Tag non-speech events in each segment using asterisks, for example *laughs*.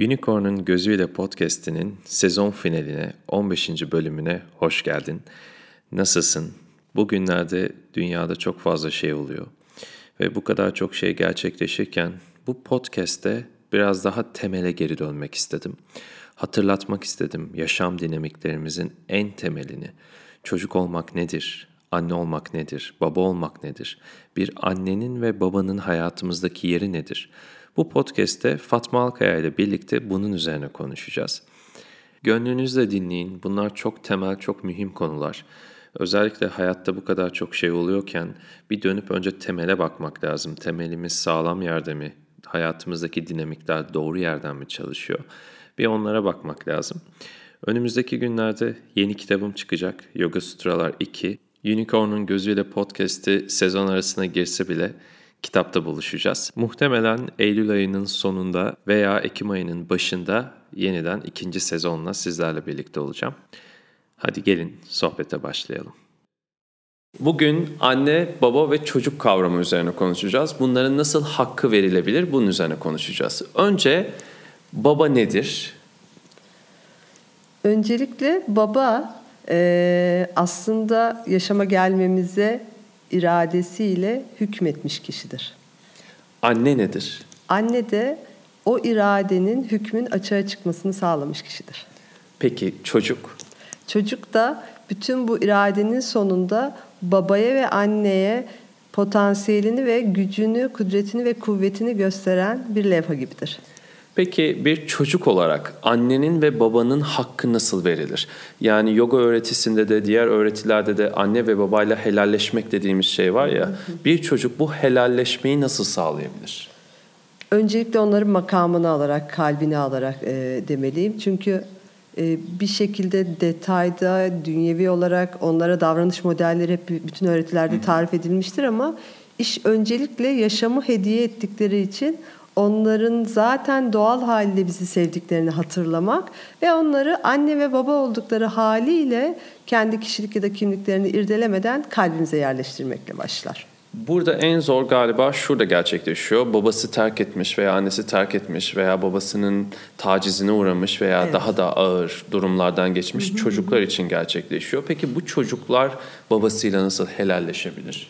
Unicorn'un Gözüyle Podcast'inin sezon finaline 15. bölümüne hoş geldin. Nasılsın? Bugünlerde dünyada çok fazla şey oluyor. Ve bu kadar çok şey gerçekleşirken bu podcast'te biraz daha temele geri dönmek istedim. Hatırlatmak istedim yaşam dinamiklerimizin en temelini. Çocuk olmak nedir? Anne olmak nedir? Baba olmak nedir? Bir annenin ve babanın hayatımızdaki yeri nedir? Bu podcast'te Fatma Alkaya ile birlikte bunun üzerine konuşacağız. Gönlünüzle dinleyin. Bunlar çok temel, çok mühim konular. Özellikle hayatta bu kadar çok şey oluyorken bir dönüp önce temele bakmak lazım. Temelimiz sağlam yerde mi? Hayatımızdaki dinamikler doğru yerden mi çalışıyor? Bir onlara bakmak lazım. Önümüzdeki günlerde yeni kitabım çıkacak. Yoga Sutralar 2. Unicorn'un gözüyle podcast'i sezon arasına girse bile kitapta buluşacağız. Muhtemelen Eylül ayının sonunda veya Ekim ayının başında yeniden ikinci sezonla sizlerle birlikte olacağım. Hadi gelin sohbete başlayalım. Bugün anne, baba ve çocuk kavramı üzerine konuşacağız. Bunların nasıl hakkı verilebilir bunun üzerine konuşacağız. Önce baba nedir? Öncelikle baba aslında yaşama gelmemize iradesiyle hükmetmiş kişidir. Anne nedir? Anne de o iradenin hükmün açığa çıkmasını sağlamış kişidir. Peki çocuk? Çocuk da bütün bu iradenin sonunda babaya ve anneye potansiyelini ve gücünü, kudretini ve kuvvetini gösteren bir levha gibidir. Peki bir çocuk olarak annenin ve babanın hakkı nasıl verilir? Yani yoga öğretisinde de diğer öğretilerde de anne ve babayla helalleşmek dediğimiz şey var ya. Bir çocuk bu helalleşmeyi nasıl sağlayabilir? Öncelikle onların makamını alarak, kalbini alarak e, demeliyim. Çünkü e, bir şekilde detayda, dünyevi olarak onlara davranış modelleri hep bütün öğretilerde tarif edilmiştir ama iş öncelikle yaşamı hediye ettikleri için onların zaten doğal haliyle bizi sevdiklerini hatırlamak ve onları anne ve baba oldukları haliyle kendi kişilik ya da kimliklerini irdelemeden kalbimize yerleştirmekle başlar. Burada en zor galiba şurada gerçekleşiyor. Babası terk etmiş veya annesi terk etmiş veya babasının tacizine uğramış veya evet. daha da ağır durumlardan geçmiş çocuklar için gerçekleşiyor. Peki bu çocuklar babasıyla nasıl helalleşebilir?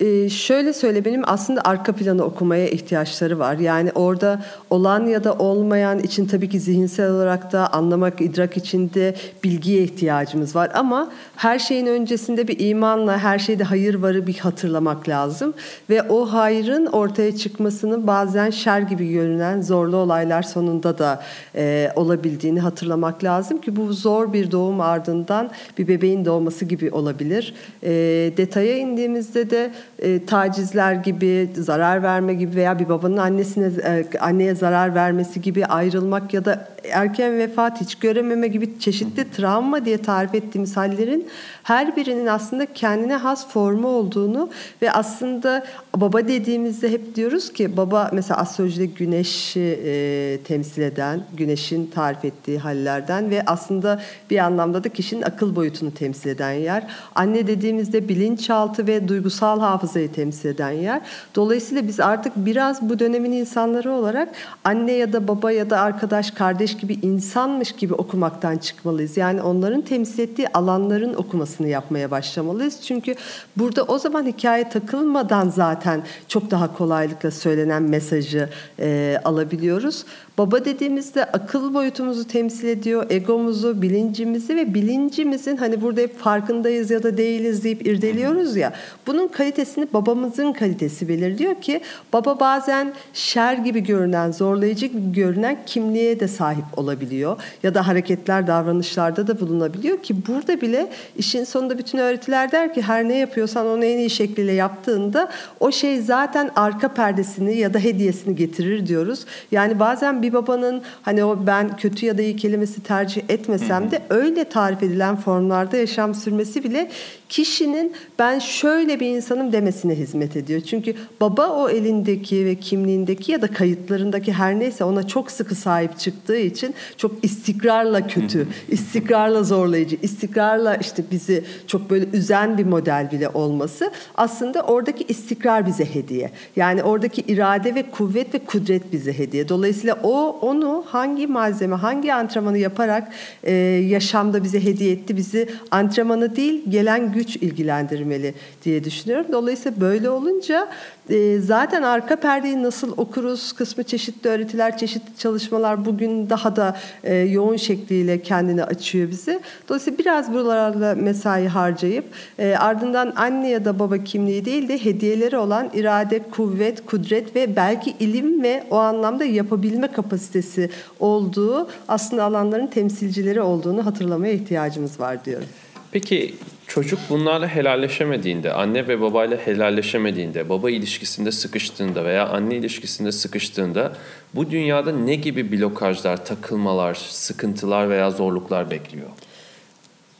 Ee, şöyle söyle benim aslında arka planı okumaya ihtiyaçları var. Yani orada olan ya da olmayan için tabii ki zihinsel olarak da anlamak, idrak için de bilgiye ihtiyacımız var. Ama her şeyin öncesinde bir imanla her şeyde hayır varı bir hatırlamak lazım. Ve o hayrın ortaya çıkmasını bazen şer gibi görünen zorlu olaylar sonunda da e, olabildiğini hatırlamak lazım ki bu zor bir doğum ardından bir bebeğin doğması gibi olabilir. E, detaya indiğimizde de e, tacizler gibi, zarar verme gibi veya bir babanın annesine e, anneye zarar vermesi gibi ayrılmak ya da erken vefat hiç görememe gibi çeşitli travma diye tarif ettiğimiz hallerin her birinin aslında kendine has formu olduğunu ve aslında baba dediğimizde hep diyoruz ki baba mesela astrolojide güneşi e, temsil eden, güneşin tarif ettiği hallerden ve aslında bir anlamda da kişinin akıl boyutunu temsil eden yer. Anne dediğimizde bilinçaltı ve duygusal hafızayı temsil eden yer. Dolayısıyla biz artık biraz bu dönemin insanları olarak anne ya da baba ya da arkadaş, kardeş gibi insanmış gibi okumaktan çıkmalıyız. Yani onların temsil ettiği alanların okumasını yapmaya başlamalıyız. Çünkü burada o zaman hikaye takılmadan zaten çok daha kolaylıkla söylenen mesajı e, alabiliyoruz. Baba dediğimizde akıl boyutumuzu temsil ediyor, egomuzu, bilincimizi ve bilincimizin hani burada hep farkındayız ya da değiliz deyip irdeliyoruz ya. Bunun kalitesini babamızın kalitesi belirliyor ki baba bazen şer gibi görünen, zorlayıcı gibi görünen kimliğe de sahip olabiliyor. Ya da hareketler, davranışlarda da bulunabiliyor ki burada bile işin sonunda bütün öğretiler der ki her ne yapıyorsan onu en iyi şekliyle yaptığında o şey zaten arka perdesini ya da hediyesini getirir diyoruz. Yani bazen bir babanın hani o ben kötü ya da iyi kelimesi tercih etmesem de öyle tarif edilen formlarda yaşam sürmesi bile kişinin ben şöyle bir insanım demesi dengelemesine hizmet ediyor. Çünkü baba o elindeki ve kimliğindeki ya da kayıtlarındaki her neyse ona çok sıkı sahip çıktığı için çok istikrarla kötü, istikrarla zorlayıcı, istikrarla işte bizi çok böyle üzen bir model bile olması aslında oradaki istikrar bize hediye. Yani oradaki irade ve kuvvet ve kudret bize hediye. Dolayısıyla o onu hangi malzeme, hangi antrenmanı yaparak e, yaşamda bize hediye etti, bizi antrenmanı değil gelen güç ilgilendirmeli diye düşünüyorum. Dolayısıyla böyle olunca e, zaten arka perdeyi nasıl okuruz kısmı çeşitli öğretiler, çeşitli çalışmalar bugün daha da e, yoğun şekliyle kendini açıyor bize. Dolayısıyla biraz buralarda mesai harcayıp e, ardından anne ya da baba kimliği değil de hediyeleri olan irade, kuvvet, kudret ve belki ilim ve o anlamda yapabilme kapasitesi olduğu aslında alanların temsilcileri olduğunu hatırlamaya ihtiyacımız var diyorum. Peki çocuk bunlarla helalleşemediğinde, anne ve babayla helalleşemediğinde, baba ilişkisinde sıkıştığında veya anne ilişkisinde sıkıştığında bu dünyada ne gibi blokajlar, takılmalar, sıkıntılar veya zorluklar bekliyor?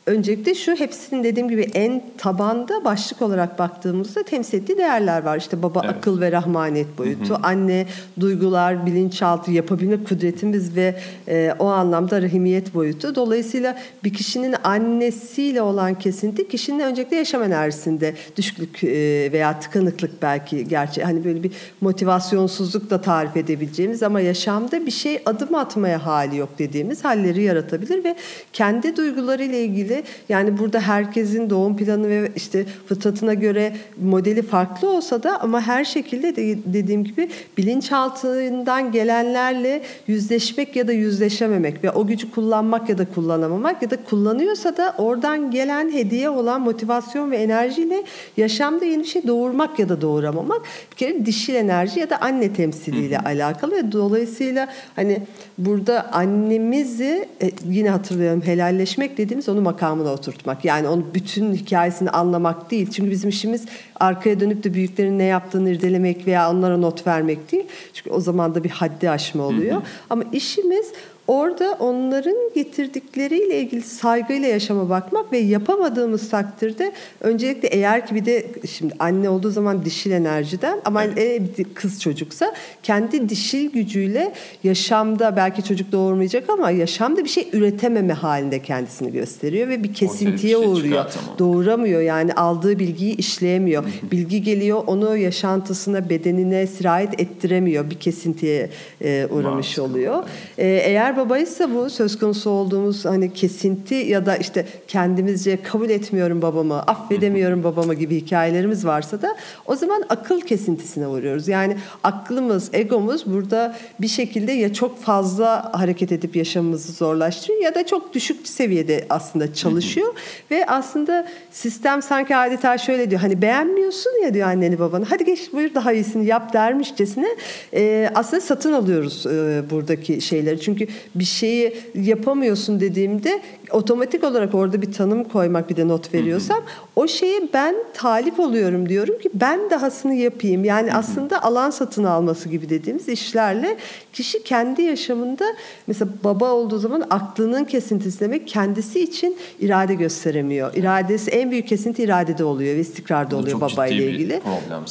Öncelikle şu hepsinin dediğim gibi en tabanda başlık olarak baktığımızda temsil ettiği değerler var. İşte baba evet. akıl ve rahmaniyet boyutu, hı hı. anne duygular, bilinçaltı yapabilme kudretimiz ve e, o anlamda rahimiyet boyutu. Dolayısıyla bir kişinin annesiyle olan kesinti kişinin öncelikle yaşam enerjisinde düşüklük e, veya tıkanıklık belki gerçi hani böyle bir motivasyonsuzluk da tarif edebileceğimiz ama yaşamda bir şey adım atmaya hali yok dediğimiz halleri yaratabilir ve kendi duygularıyla ilgili yani burada herkesin doğum planı ve işte fıtratına göre modeli farklı olsa da ama her şekilde de dediğim gibi bilinçaltından gelenlerle yüzleşmek ya da yüzleşememek ve o gücü kullanmak ya da kullanamamak ya da kullanıyorsa da oradan gelen hediye olan motivasyon ve enerjiyle yaşamda yeni bir şey doğurmak ya da doğuramamak. Bir kere dişil enerji ya da anne temsiliyle alakalı ve dolayısıyla hani burada annemizi e, yine hatırlıyorum helalleşmek dediğimiz onu makam makamına oturtmak. Yani onun bütün hikayesini anlamak değil. Çünkü bizim işimiz arkaya dönüp de büyüklerin ne yaptığını irdelemek veya onlara not vermek değil. Çünkü o zaman da bir haddi aşma oluyor. Hı hı. Ama işimiz orada onların getirdikleriyle ilgili saygıyla yaşama bakmak ve yapamadığımız takdirde öncelikle eğer ki bir de şimdi anne olduğu zaman dişil enerjiden ama evet. kız çocuksa kendi dişil gücüyle yaşamda belki çocuk doğurmayacak ama yaşamda bir şey üretememe halinde kendisini gösteriyor ve bir kesintiye bir şey uğruyor. Doğuramıyor yani aldığı bilgiyi işleyemiyor. Bilgi geliyor onu yaşantısına, bedenine sirayet ettiremiyor. Bir kesintiye e, uğramış Maalesef. oluyor. E, eğer babaysa bu söz konusu olduğumuz hani kesinti ya da işte kendimizce kabul etmiyorum babamı, affedemiyorum babamı gibi hikayelerimiz varsa da o zaman akıl kesintisine vuruyoruz. Yani aklımız, egomuz burada bir şekilde ya çok fazla hareket edip yaşamımızı zorlaştırıyor ya da çok düşük seviyede aslında çalışıyor ve aslında sistem sanki adeta şöyle diyor hani beğenmiyorsun ya diyor anneni babanı hadi geç buyur daha iyisini yap dermişçesine e, aslında satın alıyoruz e, buradaki şeyleri. Çünkü bir şeyi yapamıyorsun dediğimde otomatik olarak orada bir tanım koymak bir de not veriyorsam o şeye ben talip oluyorum diyorum ki ben dahasını yapayım. Yani aslında alan satın alması gibi dediğimiz işlerle kişi kendi yaşamında mesela baba olduğu zaman aklının kesintisi demek kendisi için irade gösteremiyor. İradesi en büyük kesinti iradede oluyor ve istikrarda oluyor babayla ilgili.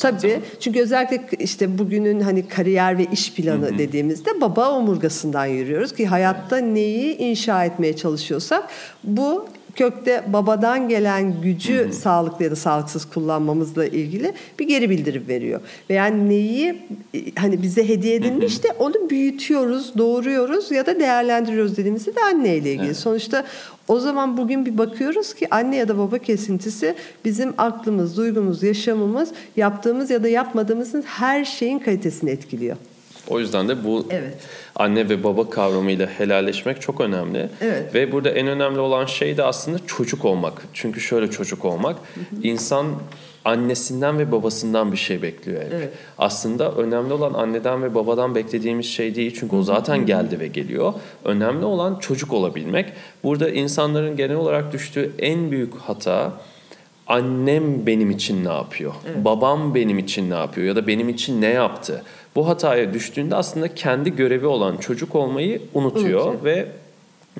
Tabii. Çünkü özellikle işte bugünün hani kariyer ve iş planı dediğimizde baba omurgasından yürüyoruz ki hayatta neyi inşa etmeye çalışıyorsak bu kökte babadan gelen gücü hı hı. sağlıklı ya da sağlıksız kullanmamızla ilgili bir geri bildirim veriyor. Ve yani neyi hani bize hediye edilmiş de onu büyütüyoruz, doğuruyoruz ya da değerlendiriyoruz dediğimizde de anneyle ilgili. Evet. Sonuçta o zaman bugün bir bakıyoruz ki anne ya da baba kesintisi bizim aklımız, duygumuz, yaşamımız, yaptığımız ya da yapmadığımızın her şeyin kalitesini etkiliyor. O yüzden de bu evet. anne ve baba kavramıyla helalleşmek çok önemli. Evet. Ve burada en önemli olan şey de aslında çocuk olmak. Çünkü şöyle çocuk olmak. Hı hı. İnsan annesinden ve babasından bir şey bekliyor hep. Evet. Aslında önemli olan anneden ve babadan beklediğimiz şey değil çünkü o zaten geldi ve geliyor. Önemli olan çocuk olabilmek. Burada insanların genel olarak düştüğü en büyük hata annem benim için ne yapıyor? Evet. Babam benim için ne yapıyor ya da benim için ne yaptı? Bu hataya düştüğünde aslında kendi görevi olan çocuk olmayı unutuyor, unutuyor. ve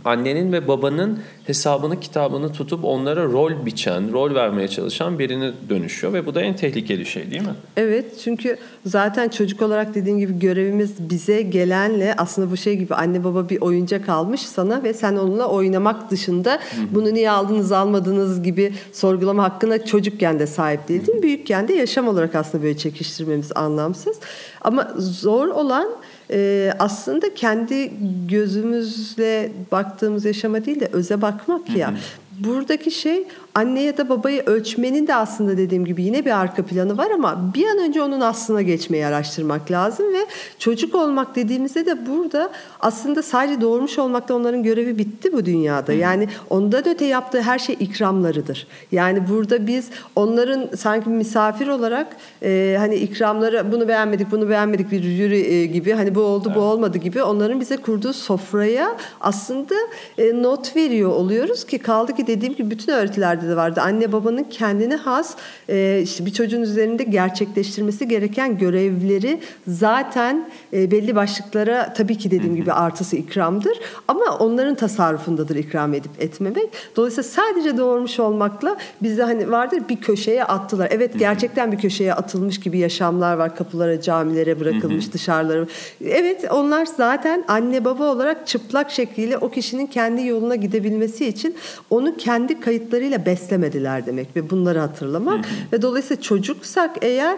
annenin ve babanın hesabını kitabını tutup onlara rol biçen, rol vermeye çalışan birine dönüşüyor ve bu da en tehlikeli şey değil mi? Evet çünkü zaten çocuk olarak dediğim gibi görevimiz bize gelenle aslında bu şey gibi anne baba bir oyuncak almış sana ve sen onunla oynamak dışında bunu niye aldınız almadınız gibi sorgulama hakkına çocukken de sahip değildin. Büyükken de yaşam olarak aslında böyle çekiştirmemiz anlamsız. Ama zor olan e, aslında kendi gözümüzle baktığımız yaşama değil de öze bakmak ya. Buradaki şey anne ya da babayı ölçmenin de aslında dediğim gibi yine bir arka planı var ama bir an önce onun aslına geçmeyi araştırmak lazım ve çocuk olmak dediğimizde de burada aslında sadece doğurmuş olmakta onların görevi bitti bu dünyada. Yani ondan öte yaptığı her şey ikramlarıdır. Yani burada biz onların sanki misafir olarak e, hani ikramları bunu beğenmedik bunu beğenmedik bir jüri e, gibi hani bu oldu bu olmadı gibi onların bize kurduğu sofraya aslında e, not veriyor oluyoruz ki kaldı ki dediğim gibi bütün öğretilerde de vardı. Anne babanın kendine has e, işte bir çocuğun üzerinde gerçekleştirmesi gereken görevleri zaten e, belli başlıklara tabii ki dediğim gibi artısı ikramdır. Ama onların tasarrufundadır ikram edip etmemek. Dolayısıyla sadece doğurmuş olmakla bizde hani vardır bir köşeye attılar. Evet gerçekten bir köşeye atılmış gibi yaşamlar var. Kapılara, camilere bırakılmış, dışarılara. Evet onlar zaten anne baba olarak çıplak şekliyle o kişinin kendi yoluna gidebilmesi için onu kendi kayıtlarıyla beslemediler demek ve bunları hatırlamak. Ve dolayısıyla çocuksak eğer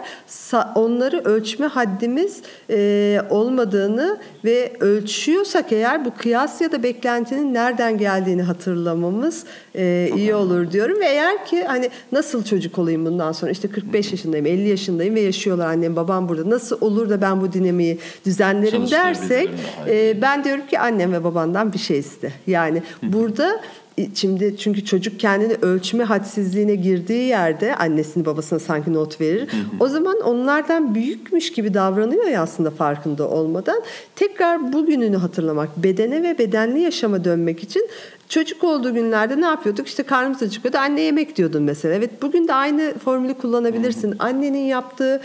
onları ölçme haddimiz e, olmadığını ve ölçüyorsak eğer bu kıyas ya da beklentinin nereden geldiğini hatırlamamız e, iyi olur diyorum. Ve eğer ki hani nasıl çocuk olayım bundan sonra? İşte 45 yaşındayım 50 yaşındayım ve yaşıyorlar annem babam burada. Nasıl olur da ben bu dinamiği düzenlerim dersek e, ben diyorum ki annem ve babandan bir şey iste. Yani burada Şimdi çünkü çocuk kendini ölçme hadsizliğine girdiği yerde annesini babasına sanki not verir. Hı hı. O zaman onlardan büyükmüş gibi davranıyor ya aslında farkında olmadan. Tekrar bugününü hatırlamak, bedene ve bedenli yaşama dönmek için Çocuk olduğu günlerde ne yapıyorduk? İşte karnımız acıkıyordu. Anne yemek diyordun mesela. Evet bugün de aynı formülü kullanabilirsin. Annenin yaptığı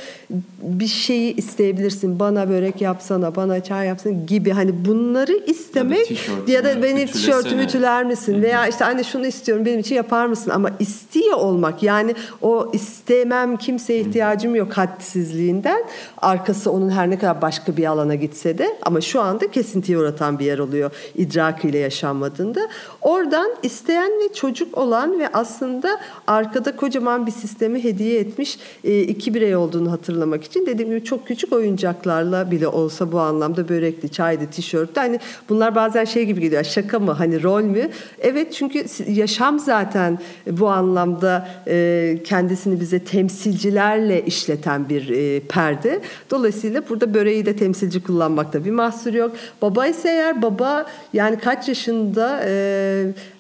bir şeyi isteyebilirsin. Bana börek yapsana, bana çay yapsana gibi. Hani bunları istemek ya, ya da beni tişörtümü tüler misin? Veya işte anne şunu istiyorum benim için yapar mısın? Ama istiyor olmak yani o istemem kimseye ihtiyacım yok hadsizliğinden. Arkası onun her ne kadar başka bir alana gitse de ama şu anda kesintiye uğratan bir yer oluyor idrakıyla yaşanmadığında. Oradan isteyen ve çocuk olan ve aslında arkada kocaman bir sistemi hediye etmiş e, iki birey olduğunu hatırlamak için dediğim gibi çok küçük oyuncaklarla bile olsa bu anlamda börekli, çaydı, tişörtlü hani bunlar bazen şey gibi geliyor şaka mı hani rol mü? Evet çünkü yaşam zaten bu anlamda e, kendisini bize temsilcilerle işleten bir e, perde. Dolayısıyla burada böreği de temsilci kullanmakta bir mahsur yok. Baba ise eğer baba yani kaç yaşında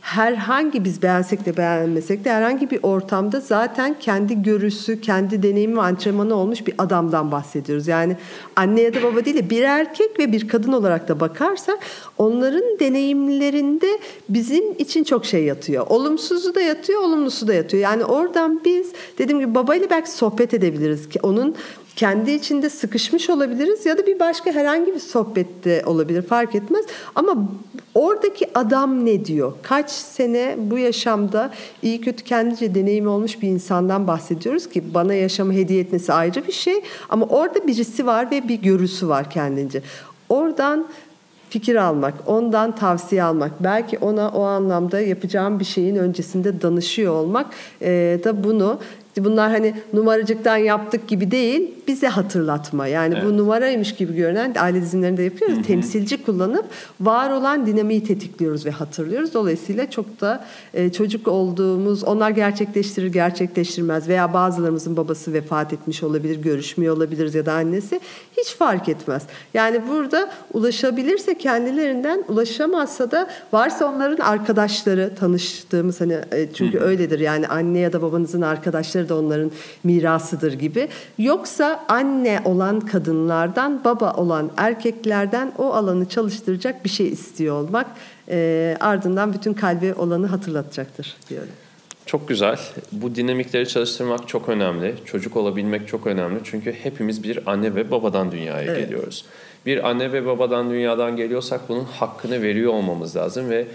herhangi biz beğensek de beğenmesek de herhangi bir ortamda zaten kendi görüsü, kendi deneyimi ve antrenmanı olmuş bir adamdan bahsediyoruz. Yani anne ya da baba değil de bir erkek ve bir kadın olarak da bakarsak onların deneyimlerinde bizim için çok şey yatıyor. Olumsuzu da yatıyor, olumlusu da yatıyor. Yani oradan biz dediğim gibi babayla belki sohbet edebiliriz ki onun kendi içinde sıkışmış olabiliriz ya da bir başka herhangi bir sohbette olabilir fark etmez. Ama oradaki adam ne diyor? Kaç sene bu yaşamda iyi kötü kendice deneyimi olmuş bir insandan bahsediyoruz ki bana yaşamı hediye etmesi ayrı bir şey ama orada birisi var ve bir görüsü var kendince. Oradan fikir almak, ondan tavsiye almak, belki ona o anlamda yapacağım bir şeyin öncesinde danışıyor olmak e, da bunu Bunlar hani numaracıktan yaptık gibi değil, bize hatırlatma. Yani evet. bu numaraymış gibi görünen aile dizimlerinde yapıyoruz. Hı hı. Temsilci kullanıp var olan dinamiği tetikliyoruz ve hatırlıyoruz. Dolayısıyla çok da e, çocuk olduğumuz, onlar gerçekleştirir, gerçekleştirmez veya bazılarımızın babası vefat etmiş olabilir, görüşmüyor olabiliriz ya da annesi. Hiç fark etmez. Yani burada ulaşabilirse kendilerinden, ulaşamazsa da varsa onların arkadaşları, tanıştığımız hani e, çünkü hı hı. öyledir. Yani anne ya da babanızın arkadaşları da onların mirasıdır gibi. Yoksa anne olan kadınlardan, baba olan erkeklerden o alanı çalıştıracak bir şey istiyor olmak e, ardından bütün kalbi olanı hatırlatacaktır diyorum. Çok güzel. Bu dinamikleri çalıştırmak çok önemli. Çocuk olabilmek çok önemli. Çünkü hepimiz bir anne ve babadan dünyaya evet. geliyoruz. Bir anne ve babadan dünyadan geliyorsak bunun hakkını veriyor olmamız lazım ve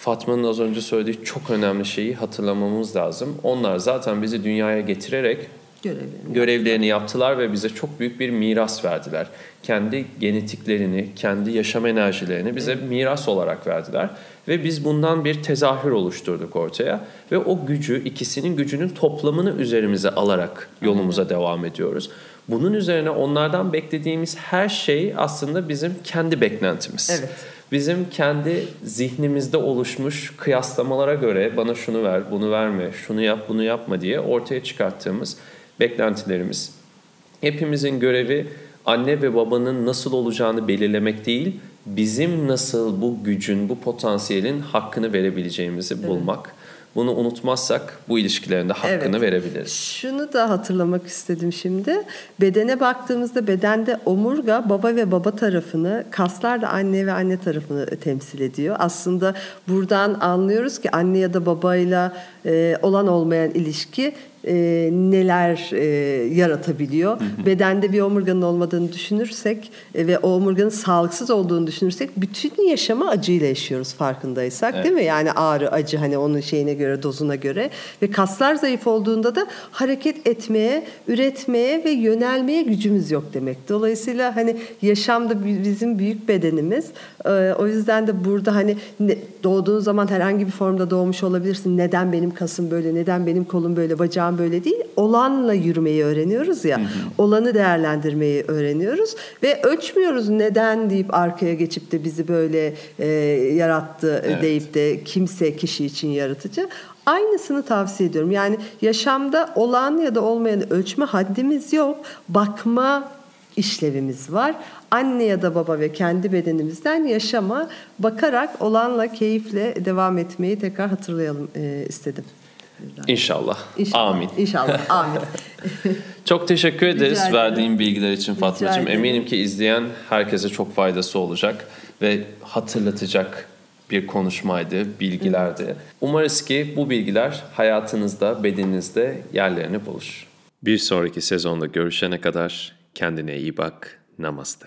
Fatma'nın az önce söylediği çok önemli şeyi hatırlamamız lazım. Onlar zaten bizi dünyaya getirerek Görevlerini. görevlerini yaptılar ve bize çok büyük bir miras verdiler. Kendi genetiklerini, kendi yaşam enerjilerini bize miras olarak verdiler. Ve biz bundan bir tezahür oluşturduk ortaya. Ve o gücü, ikisinin gücünün toplamını üzerimize alarak yolumuza devam ediyoruz. Bunun üzerine onlardan beklediğimiz her şey aslında bizim kendi beklentimiz. Evet. Bizim kendi zihnimizde oluşmuş kıyaslamalara göre bana şunu ver, bunu verme, şunu yap, bunu yapma diye ortaya çıkarttığımız beklentilerimiz. Hepimizin görevi anne ve babanın nasıl olacağını belirlemek değil, bizim nasıl bu gücün, bu potansiyelin hakkını verebileceğimizi bulmak. Bunu unutmazsak bu ilişkilerin de hakkını Evet. verebiliriz. Şunu da hatırlamak istedim şimdi. Bedene baktığımızda bedende omurga baba ve baba tarafını, kaslar da anne ve anne tarafını temsil ediyor. Aslında buradan anlıyoruz ki anne ya da babayla e, olan olmayan ilişki e, neler e, yaratabiliyor. Bedende bir omurganın olmadığını düşünürsek e, ve o omurganın sağlıksız olduğunu düşünürsek bütün yaşamı acıyla yaşıyoruz farkındaysak değil mi? Yani ağrı, acı hani onun şeyine göre, dozuna göre ve kaslar zayıf olduğunda da hareket etmeye, üretmeye ve yönelmeye gücümüz yok demek. Dolayısıyla hani yaşamda bi- bizim büyük bedenimiz. Ee, o yüzden de burada hani ne- doğduğun zaman herhangi bir formda doğmuş olabilirsin. Neden benim kasım böyle, neden benim kolum böyle, bacağım böyle değil. Olanla yürümeyi öğreniyoruz ya. Olanı değerlendirmeyi öğreniyoruz ve ölçmüyoruz neden deyip arkaya geçip de bizi böyle e, yarattı Evet. deyip de kimse kişi için yaratıcı. Aynısını tavsiye ediyorum. Yani yaşamda olan ya da olmayanı ölçme haddimiz yok. Bakma işlevimiz var. Anne ya da baba ve kendi bedenimizden yaşama bakarak olanla keyifle devam etmeyi tekrar hatırlayalım e, istedim. İnşallah. İnşallah. Amin. İnşallah. *laughs* Amin. Çok teşekkür ederiz verdiğin bilgiler için Fatmacığım. Eminim ki izleyen herkese çok faydası olacak ve hatırlatacak bir konuşmaydı, bilgilerdi. Umarız ki bu bilgiler hayatınızda, bedeninizde yerlerini bulur. Bir sonraki sezonda görüşene kadar kendine iyi bak. Namaste.